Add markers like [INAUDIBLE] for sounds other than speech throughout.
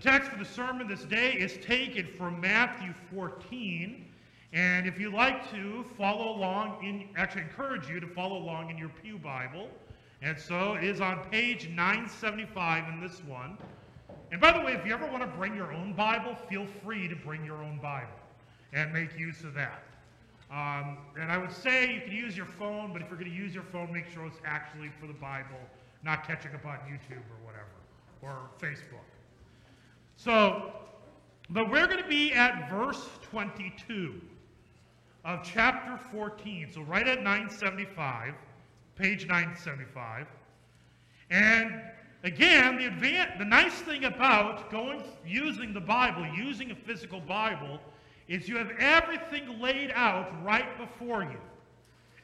text for the sermon this day is taken from Matthew 14. And if you'd like to follow along, in, actually encourage you to follow along in your Pew Bible. And so it is on page 975 in this one. And by the way, if you ever want to bring your own Bible, feel free to bring your own Bible and make use of that. Um, and I would say you can use your phone, but if you're going to use your phone, make sure it's actually for the Bible, not catching up on YouTube or whatever, or Facebook. So, but we're going to be at verse 22 of chapter 14. So, right at 975, page 975. And again, the, advan- the nice thing about going using the Bible, using a physical Bible, is you have everything laid out right before you.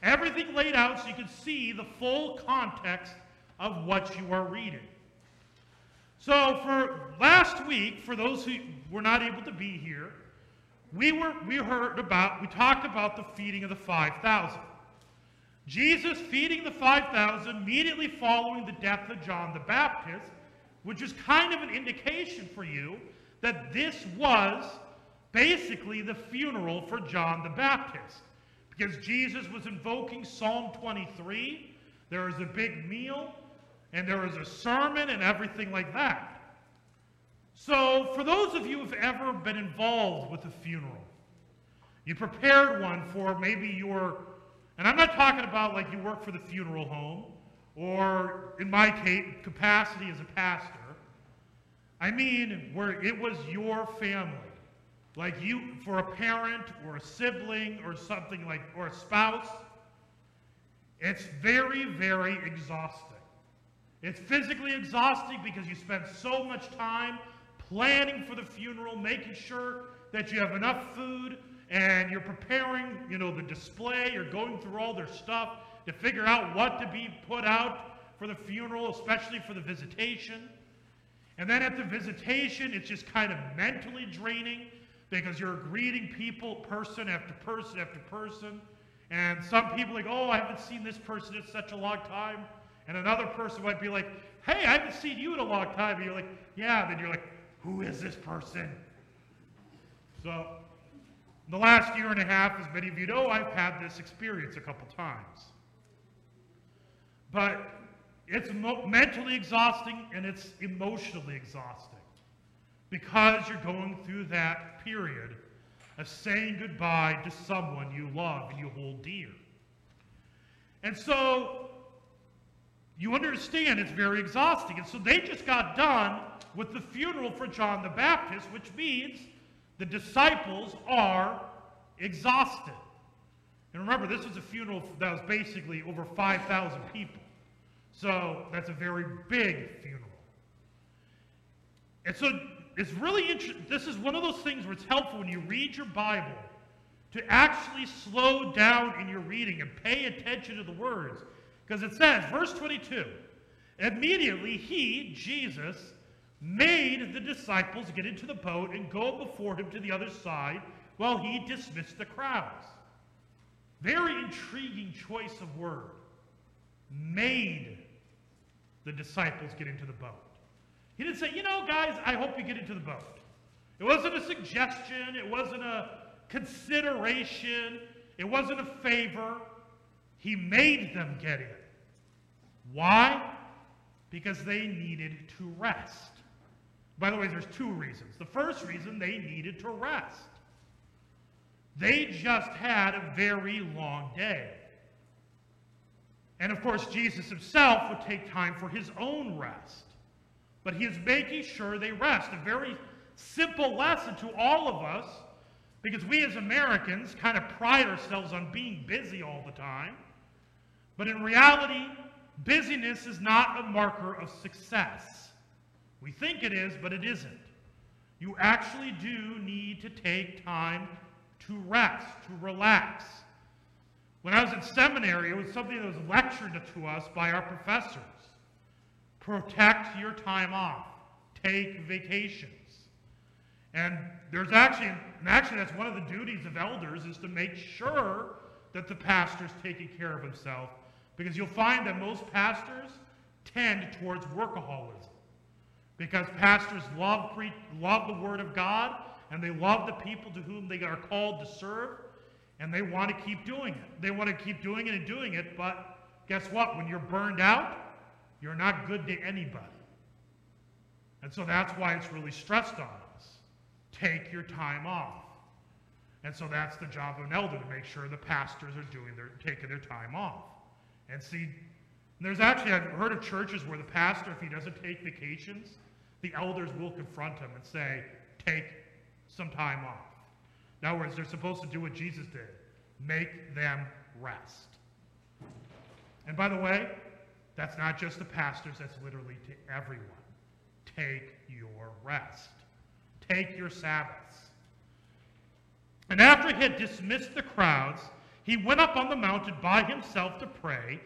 Everything laid out so you can see the full context of what you are reading. So for last week, for those who were not able to be here, we were we heard about we talked about the feeding of the 5000. Jesus feeding the 5000 immediately following the death of John the Baptist, which is kind of an indication for you that this was basically the funeral for John the Baptist. Because Jesus was invoking Psalm 23, there was a big meal, and there was a sermon and everything like that. So, for those of you who've ever been involved with a funeral, you prepared one for maybe your, and I'm not talking about like you work for the funeral home, or in my case, capacity as a pastor. I mean, where it was your family. Like you, for a parent or a sibling or something like, or a spouse, it's very, very exhausting. It's physically exhausting because you spend so much time planning for the funeral, making sure that you have enough food, and you're preparing, you know, the display, you're going through all their stuff to figure out what to be put out for the funeral, especially for the visitation. And then at the visitation, it's just kind of mentally draining because you're greeting people, person after person after person. And some people like, oh, I haven't seen this person in such a long time. And another person might be like, hey, I haven't seen you in a long time. And you're like, yeah. Then you're like, who is this person? So, the last year and a half, as many of you know, I've had this experience a couple times. But it's mentally exhausting and it's emotionally exhausting because you're going through that period of saying goodbye to someone you love and you hold dear. And so you understand it's very exhausting. And so they just got done with the funeral for John the Baptist, which means the disciples are exhausted. And remember, this was a funeral that was basically over 5,000 people. So that's a very big funeral. And so it's really interesting. This is one of those things where it's helpful when you read your Bible to actually slow down in your reading and pay attention to the words. Because it says, verse 22, immediately he, Jesus, made the disciples get into the boat and go before him to the other side while he dismissed the crowds. Very intriguing choice of word. Made the disciples get into the boat. He didn't say, you know, guys, I hope you get into the boat. It wasn't a suggestion. It wasn't a consideration. It wasn't a favor. He made them get in. Why? Because they needed to rest. By the way, there's two reasons. The first reason, they needed to rest. They just had a very long day. And of course, Jesus himself would take time for his own rest. But he is making sure they rest. A very simple lesson to all of us, because we as Americans kind of pride ourselves on being busy all the time. But in reality, busyness is not a marker of success. We think it is, but it isn't. You actually do need to take time to rest, to relax. When I was in seminary, it was something that was lectured to us by our professors. Protect your time off. Take vacations. And there's actually, and actually that's one of the duties of elders is to make sure that the pastor's taking care of himself. Because you'll find that most pastors tend towards workaholism. because pastors love, pre- love the Word of God and they love the people to whom they are called to serve, and they want to keep doing it. They want to keep doing it and doing it, but guess what? When you're burned out, you're not good to anybody. And so that's why it's really stressed on us. Take your time off. And so that's the job of an elder to make sure the pastors are doing their taking their time off. And see, there's actually I've heard of churches where the pastor, if he doesn't take vacations, the elders will confront him and say, take some time off. In other words, they're supposed to do what Jesus did make them rest. And by the way, that's not just the pastors, that's literally to everyone. Take your rest, take your Sabbaths. And after he had dismissed the crowds, he went up on the mountain by himself to pray.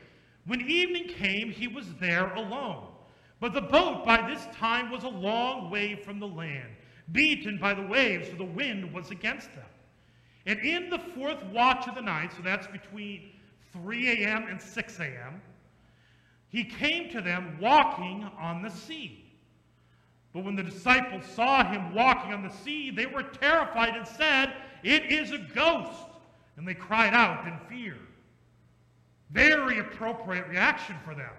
When evening came, he was there alone. But the boat by this time was a long way from the land beaten by the waves, for the wind was against them. And in the fourth watch of the night, so that's between 3 a.m. and 6 a.m., he came to them walking on the sea. But when the disciples saw him walking on the sea, they were terrified and said, It is a ghost. And they cried out in fear. Very appropriate reaction for them.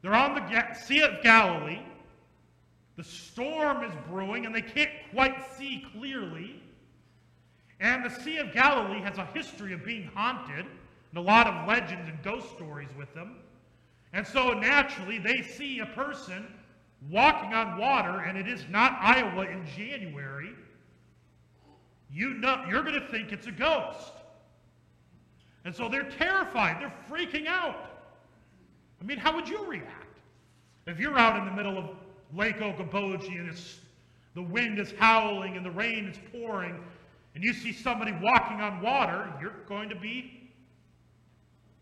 They're on the Sea of Galilee. The storm is brewing and they can't quite see clearly. And the Sea of Galilee has a history of being haunted and a lot of legends and ghost stories with them. And so naturally, they see a person walking on water, and it is not Iowa in January. You know, you're going to think it's a ghost. And so they're terrified. They're freaking out. I mean, how would you react? If you're out in the middle of Lake Okoboji and it's, the wind is howling and the rain is pouring, and you see somebody walking on water, you're going to be,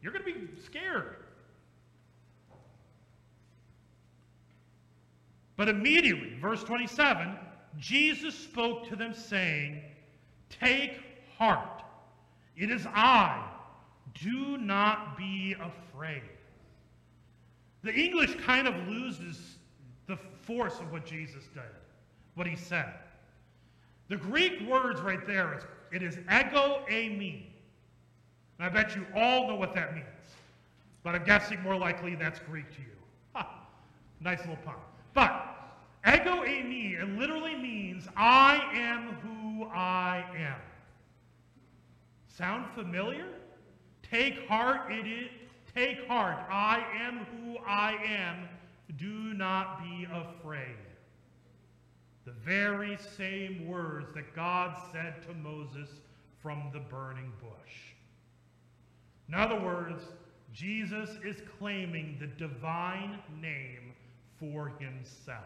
you're going to be scared. But immediately, verse 27, Jesus spoke to them, saying, Take heart, it is I. Do not be afraid. The English kind of loses the force of what Jesus did, what he said. The Greek words right there, is, it is ego eimi. And I bet you all know what that means. But I'm guessing more likely that's Greek to you. [LAUGHS] Ha, nice little pun. But ego eimi, it literally means I am who I am. Sound familiar? Take heart, it is, take heart, I am who I am do not be afraid. The very same words that God said to Moses from the burning bush. In other words, Jesus is claiming the divine name for himself.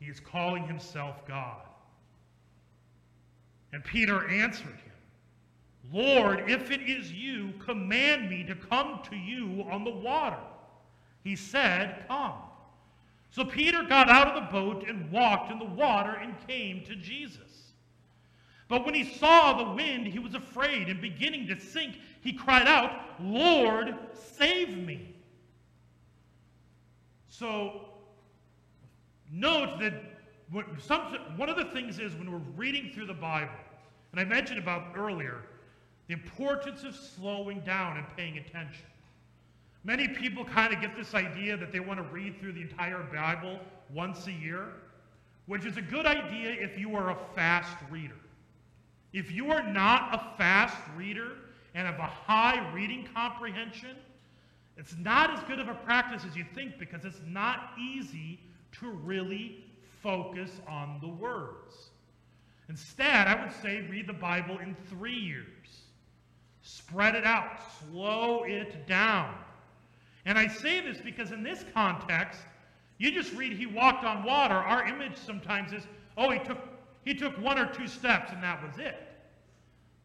He is calling himself God. And Peter answered him, Lord, if it is you, command me to come to you on the water. He said, Come. So Peter got out of the boat and walked in the water and came to Jesus. But when he saw the wind, he was afraid, and beginning to sink, he cried out, Lord, save me. So note that some, one of the things is when we're reading through the Bible, and I mentioned about earlier, the importance of slowing down and paying attention. Many people kind of get this idea that they want to read through the entire Bible once a year, which is a good idea if you are a fast reader. If you are not a fast reader and have a high reading comprehension, it's not as good of a practice as you think because it's not easy to really focus on the words. Instead, I would say read the Bible in three years. Spread it out, slow it down. And I say this because in this context, you just read he walked on water. Our image sometimes is, oh, he took, he took one or two steps and that was it.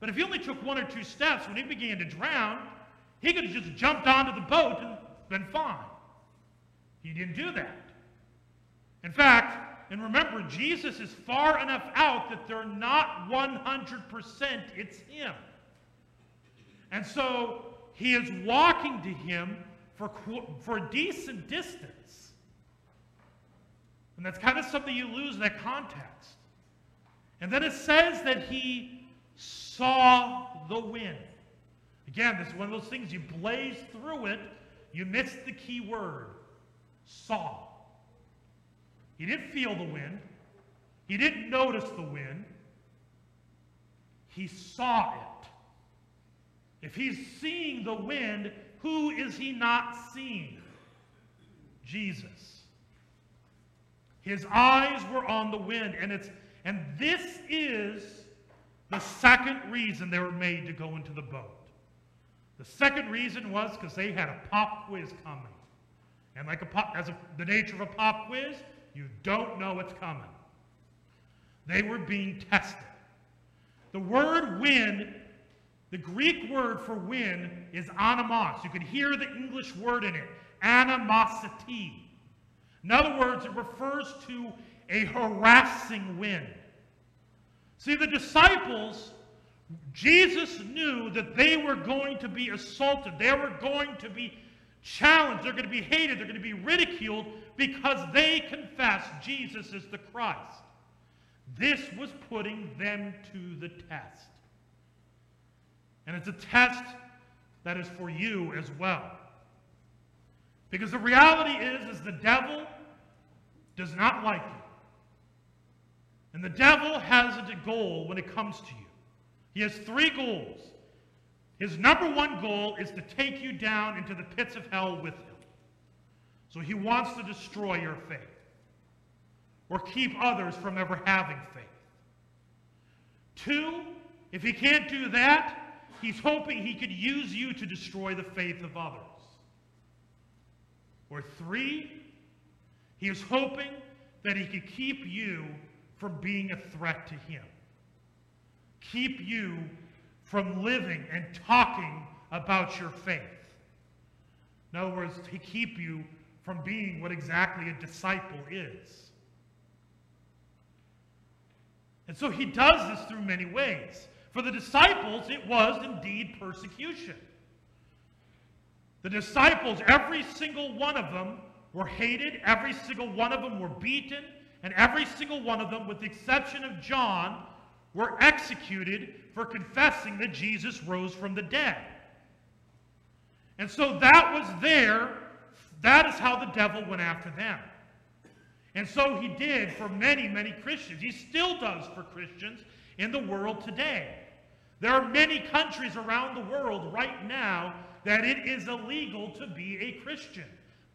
But if he only took one or two steps when he began to drown, he could have just jumped onto the boat and been fine. He didn't do that. In fact, and remember, Jesus is far enough out that they're not 100% it's him. And so he is walking to him for, for a decent distance. And that's kind of something you lose in that context. And then it says that he saw the wind. Again, this is one of those things you blaze through it, you miss the key word saw. He didn't feel the wind, he didn't notice the wind, he saw it. If he's seeing the wind, who is he not seeing? Jesus. His eyes were on the wind, and it's and this is the second reason they were made to go into the boat. The second reason was because they had a pop quiz coming. And like a pop, as a, the nature of a pop quiz, you don't know what's coming. They were being tested. The word wind, the Greek word for wind is anemos. You can hear the English word in it, animosity. In other words, it refers to a harassing wind. See, the disciples, Jesus knew that they were going to be assaulted, they were going to be challenged, they're going to be hated, they're going to be ridiculed because they confessed Jesus is the Christ. This was putting them to the test. And it's a test that is for you as well. Because the reality is, is the devil does not like you. And the devil has a goal when it comes to you. He has three goals. His number one goal is to take you down into the pits of hell with him. So he wants to destroy your faith or keep others from ever having faith. Two, if he can't do that, he's hoping he could use you to destroy the faith of others. Or three, he is hoping that he could keep you from being a threat to him. Keep you from living and talking about your faith. In other words, to keep you from being what exactly a disciple is. And so he does this through many ways. For the disciples, it was indeed persecution. The disciples, every single one of them, were hated, every single one of them were beaten, and every single one of them, with the exception of John, were executed for confessing that Jesus rose from the dead. And so that was there. That is how the devil went after them. And so he did for many, many Christians. He still does for Christians in the world today. There are many countries around the world right now that it is illegal to be a Christian,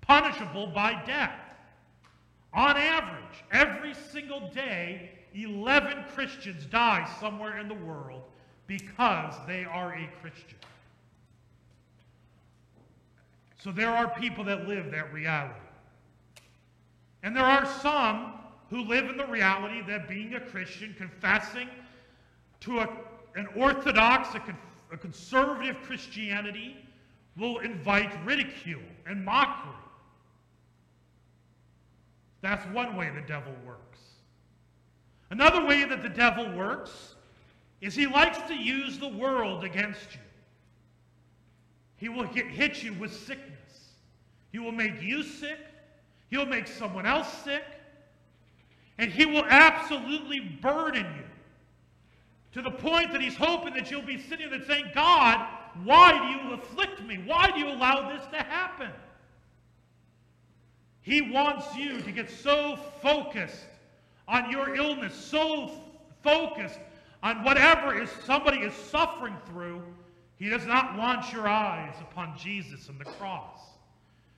punishable by death. On average, every single day, 11 Christians die somewhere in the world because they are a Christian. So there are people that live that reality. And there are some who live in the reality that being a Christian, confessing to a, an orthodox, a, con, a conservative Christianity, will invite ridicule and mockery. That's one way the devil works. Another way that the devil works is he likes to use the world against you. He will get, hit you with sickness. He will make you sick. He'll make someone else sick. And he will absolutely burden you to the point that he's hoping that you'll be sitting there saying, God, why do you afflict me? Why do you allow this to happen? He wants you to get so focused on your illness, so focused on whatever is somebody is suffering through. He does not want your eyes upon Jesus and the cross.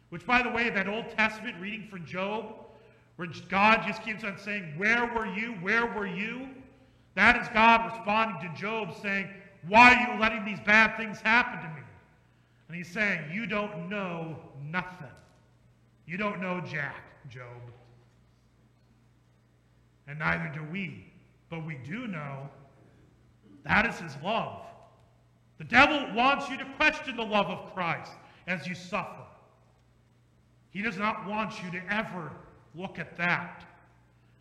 Which, by the way, that Old Testament reading from Job, where God just keeps on saying, Where were you? Where were you? That is God responding to Job saying, Why are you letting these bad things happen to me? And he's saying, You don't know nothing. You don't know Jack, Job. And neither do we. But we do know that is his love. The devil wants you to question the love of Christ as you suffer. He does not want you to ever look at that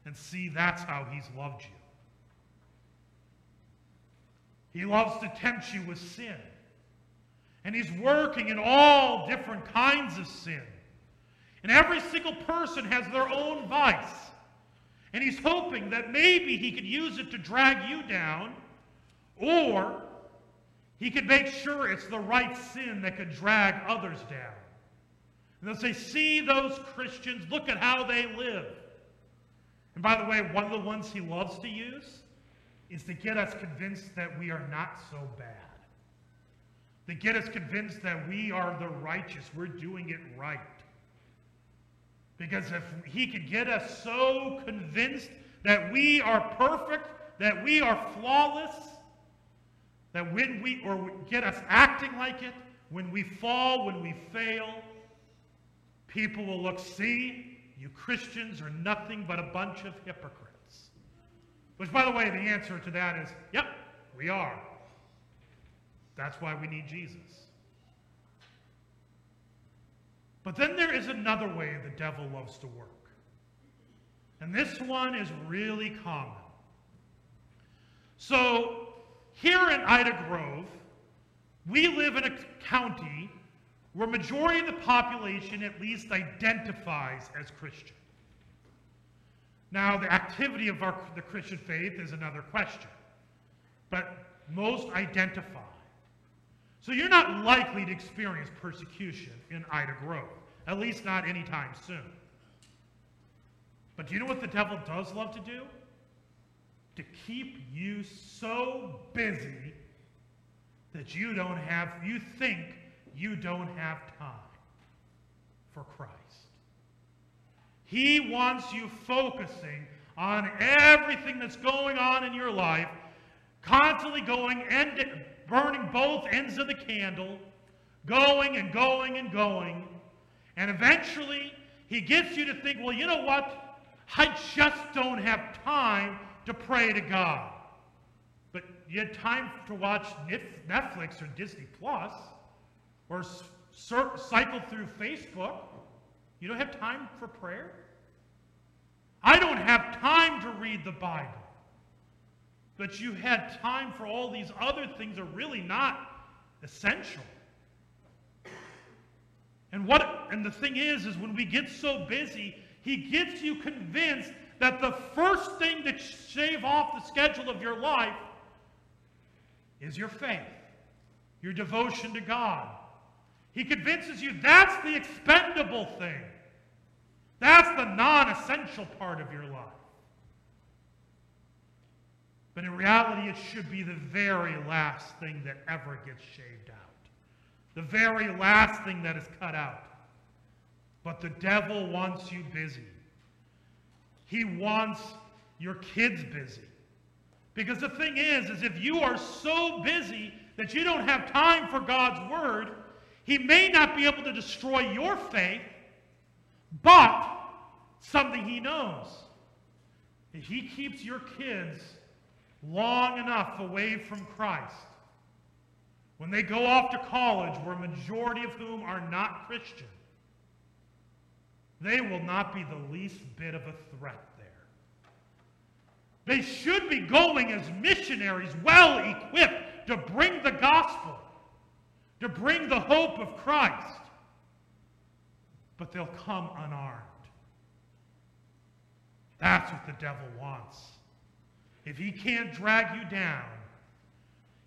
and see that's how he's loved you. He loves to tempt you with sin. And he's working in all different kinds of sin. And every single person has their own vice. And he's hoping that maybe he could use it to drag you down, or he could make sure it's the right sin that could drag others down. And they'll say, See those Christians, look at how they live. And by the way, one of the ones he loves to use is to get us convinced that we are not so bad. To get us convinced that we are the righteous, we're doing it right. Because if he could get us so convinced that we are perfect, that we are flawless, that when we, or get us acting like it, when we fall, when we fail, people will look, see, you Christians are nothing but a bunch of hypocrites. Which, by the way, the answer to that is, yep, we are. That's why we need Jesus. But then there is another way the devil loves to work. And this one is really common. So, here in Ida Grove, we live in a county where majority of the population at least identifies as Christian. Now, the activity of our, the Christian faith is another question, but most identify. So you're not likely to experience persecution in Ida Grove, at least not anytime soon. But do you know what the devil does love to do? To keep you so busy that you don't have, you think you don't have time for Christ. He wants you focusing on everything that's going on in your life, constantly going and burning both ends of the candle, going and going and going. And eventually, he gets you to think, well, you know what? I just don't have time to pray to God. But you had time to watch Netflix or Disney Plus or cycle through Facebook. You don't have time for prayer? I don't have time to read the Bible. But you had time for all these other things that are really not essential. And what and the thing is, is when we get so busy, he gets you convinced that the first thing to shave off the schedule of your life is your faith, your devotion to God. He convinces you that's the expendable thing. That's the non essential part of your life. But in reality, it should be the very last thing that ever gets shaved out. The very last thing that is cut out. But the devil wants you busy. He wants your kids busy. Because the thing is, is if you are so busy that you don't have time for God's word, he may not be able to destroy your faith, but something he knows. If he keeps your kids long enough away from Christ, when they go off to college, where a majority of whom are not Christian, they will not be the least bit of a threat there. They should be going as missionaries, well equipped to bring the gospel, to bring the hope of Christ. But they'll come unarmed. That's what the devil wants. If he can't drag you down,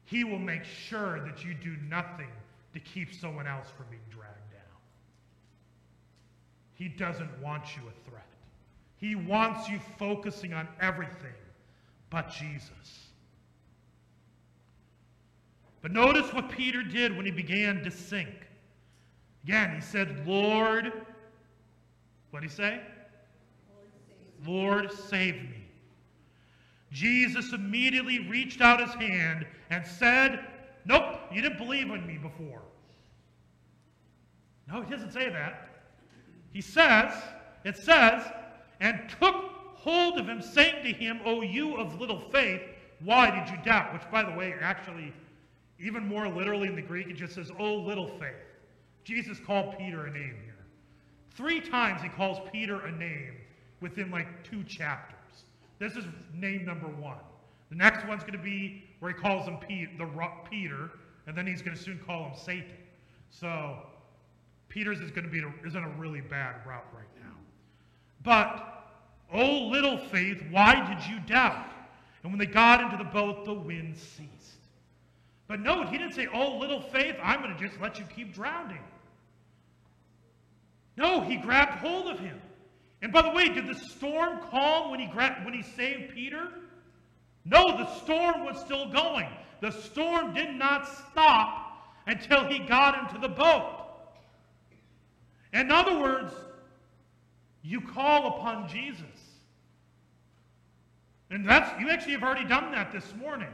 he will make sure that you do nothing to keep someone else from being dragged down. He doesn't want you a threat. He wants you focusing on everything but Jesus. But notice what Peter did when he began to sink. Again, he said, Lord, what did he say? Lord, save me. Jesus immediately reached out his hand and said, Nope, you didn't believe in me before. No, he doesn't say that. He says, it says, and took hold of him, saying to him, O you of little faith, why did you doubt? Which, by the way, actually, even more literally in the Greek, it just says, O little faith. Jesus called Peter a name here. Three times he calls Peter a name within like two chapters. This is name number one. The next one's going to be where he calls him Pete, the Peter, and then he's going to soon call him Satan. So Peter's is going to be is in a really bad route right now. But oh, little faith, why did you doubt? And when they got into the boat, the wind ceased. But note, he didn't say, Oh, little faith, I'm going to just let you keep drowning. No, he grabbed hold of him. And by the way, did the storm calm when he, when he saved Peter? No, the storm was still going. The storm did not stop until he got into the boat. In other words, you call upon Jesus. And that's you actually have already done that this morning.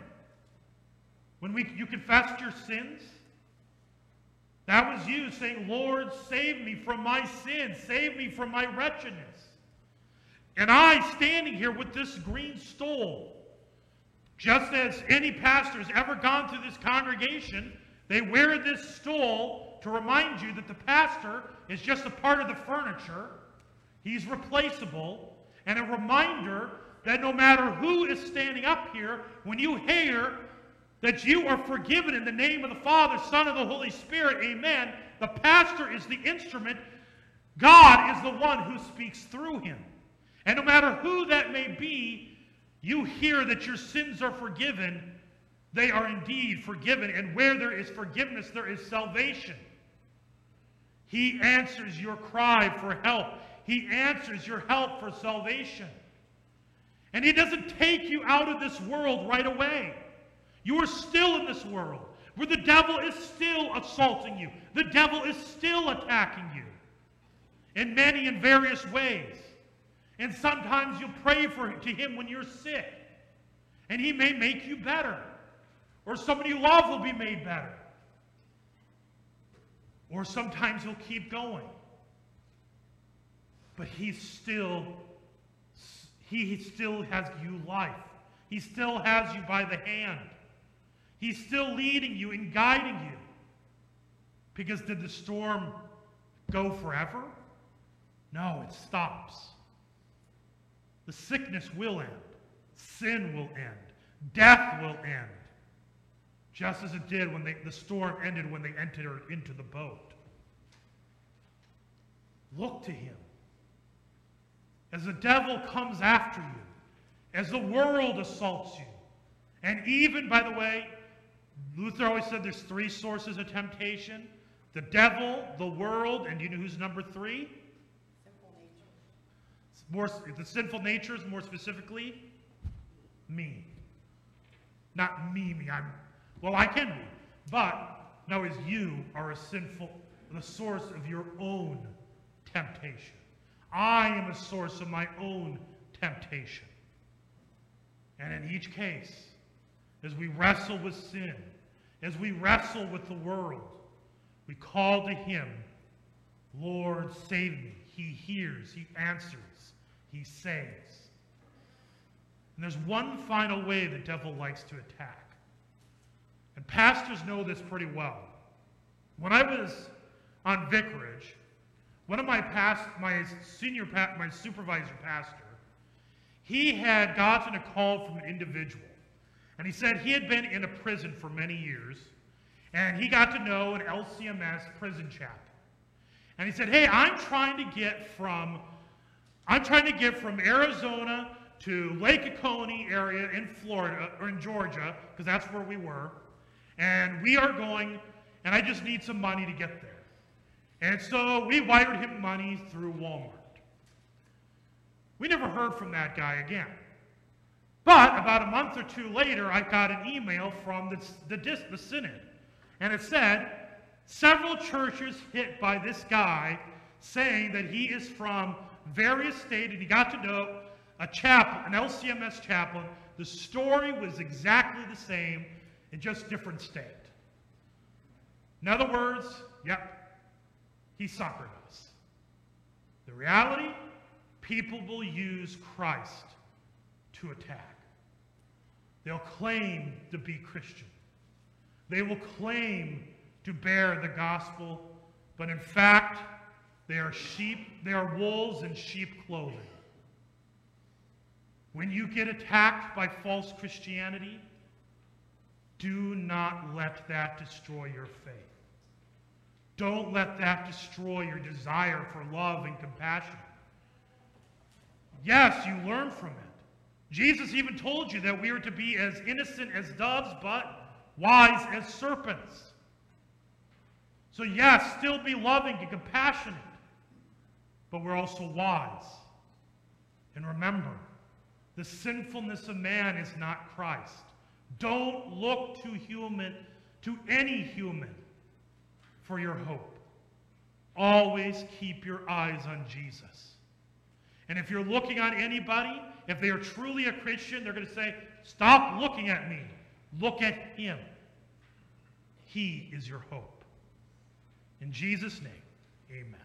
When we you confessed your sins, that was you saying, Lord, save me from my sins, save me from my wretchedness. And I, standing here with this green stole, just as any pastor has ever gone through this congregation, they wear this stole to remind you that the pastor is just a part of the furniture. He's replaceable. And a reminder that no matter who is standing up here, when you hear that you are forgiven in the name of the Father, Son, and the Holy Spirit, amen, the pastor is the instrument. God is the one who speaks through him. And no matter who that may be, you hear that your sins are forgiven. They are indeed forgiven. And where there is forgiveness, there is salvation. He answers your cry for help. He answers your help for salvation. And He doesn't take you out of this world right away. You are still in this world where the devil is still assaulting you, the devil is still attacking you in many and various ways. And sometimes you pray for to him when you're sick, and he may make you better, or somebody you love will be made better. Or sometimes he'll keep going. But he's still he still has you life. He still has you by the hand. He's still leading you and guiding you. Because did the storm go forever? No, it stops. The sickness will end. Sin will end. Death will end. Just as it did when they, the storm ended when they entered into the boat. Look to him as the devil comes after you, as the world assaults you. And even, by the way, Luther always said there's three sources of temptation the devil, the world, and you know who's number three? Nature. More, the sinful natures, more specifically, me. Not me, me. I'm, well, I can be. But, no, is you are a sinful, the source of your own temptation. I am a source of my own temptation. And in each case, as we wrestle with sin, as we wrestle with the world, we call to Him, Lord, save me. He hears, He answers, He saves. And there's one final way the devil likes to attack. And pastors know this pretty well. When I was on vicarage, one of my past, my senior, my supervisor pastor, he had gotten a call from an individual. And he said he had been in a prison for many years. And he got to know an LCMS prison chaplain. And he said, hey, I'm trying to get from, I'm trying to get from Arizona to Lake Oconee area in Florida, or in Georgia, because that's where we were. And we are going, and I just need some money to get there. And so we wired him money through Walmart. We never heard from that guy again. But about a month or two later, I got an email from the, the, the synod. And it said, several churches hit by this guy saying that he is from various states, and he got to know a chaplain, an LCMS chaplain. The story was exactly the same in just different state. In other words, yep, he suckered us. The reality, people will use Christ to attack. They'll claim to be Christian. They will claim to bear the gospel, but in fact, they are sheep, they are wolves in sheep clothing. When you get attacked by false Christianity, do not let that destroy your faith. Don't let that destroy your desire for love and compassion. Yes, you learn from it. Jesus even told you that we are to be as innocent as doves, but wise as serpents. So, yes, still be loving and compassionate, but we're also wise. And remember, the sinfulness of man is not Christ. Don't look to human, to any human, for your hope. Always keep your eyes on Jesus. And if you're looking on anybody, if they are truly a Christian, they're going to say, Stop looking at me. Look at him. He is your hope. In Jesus' name, amen.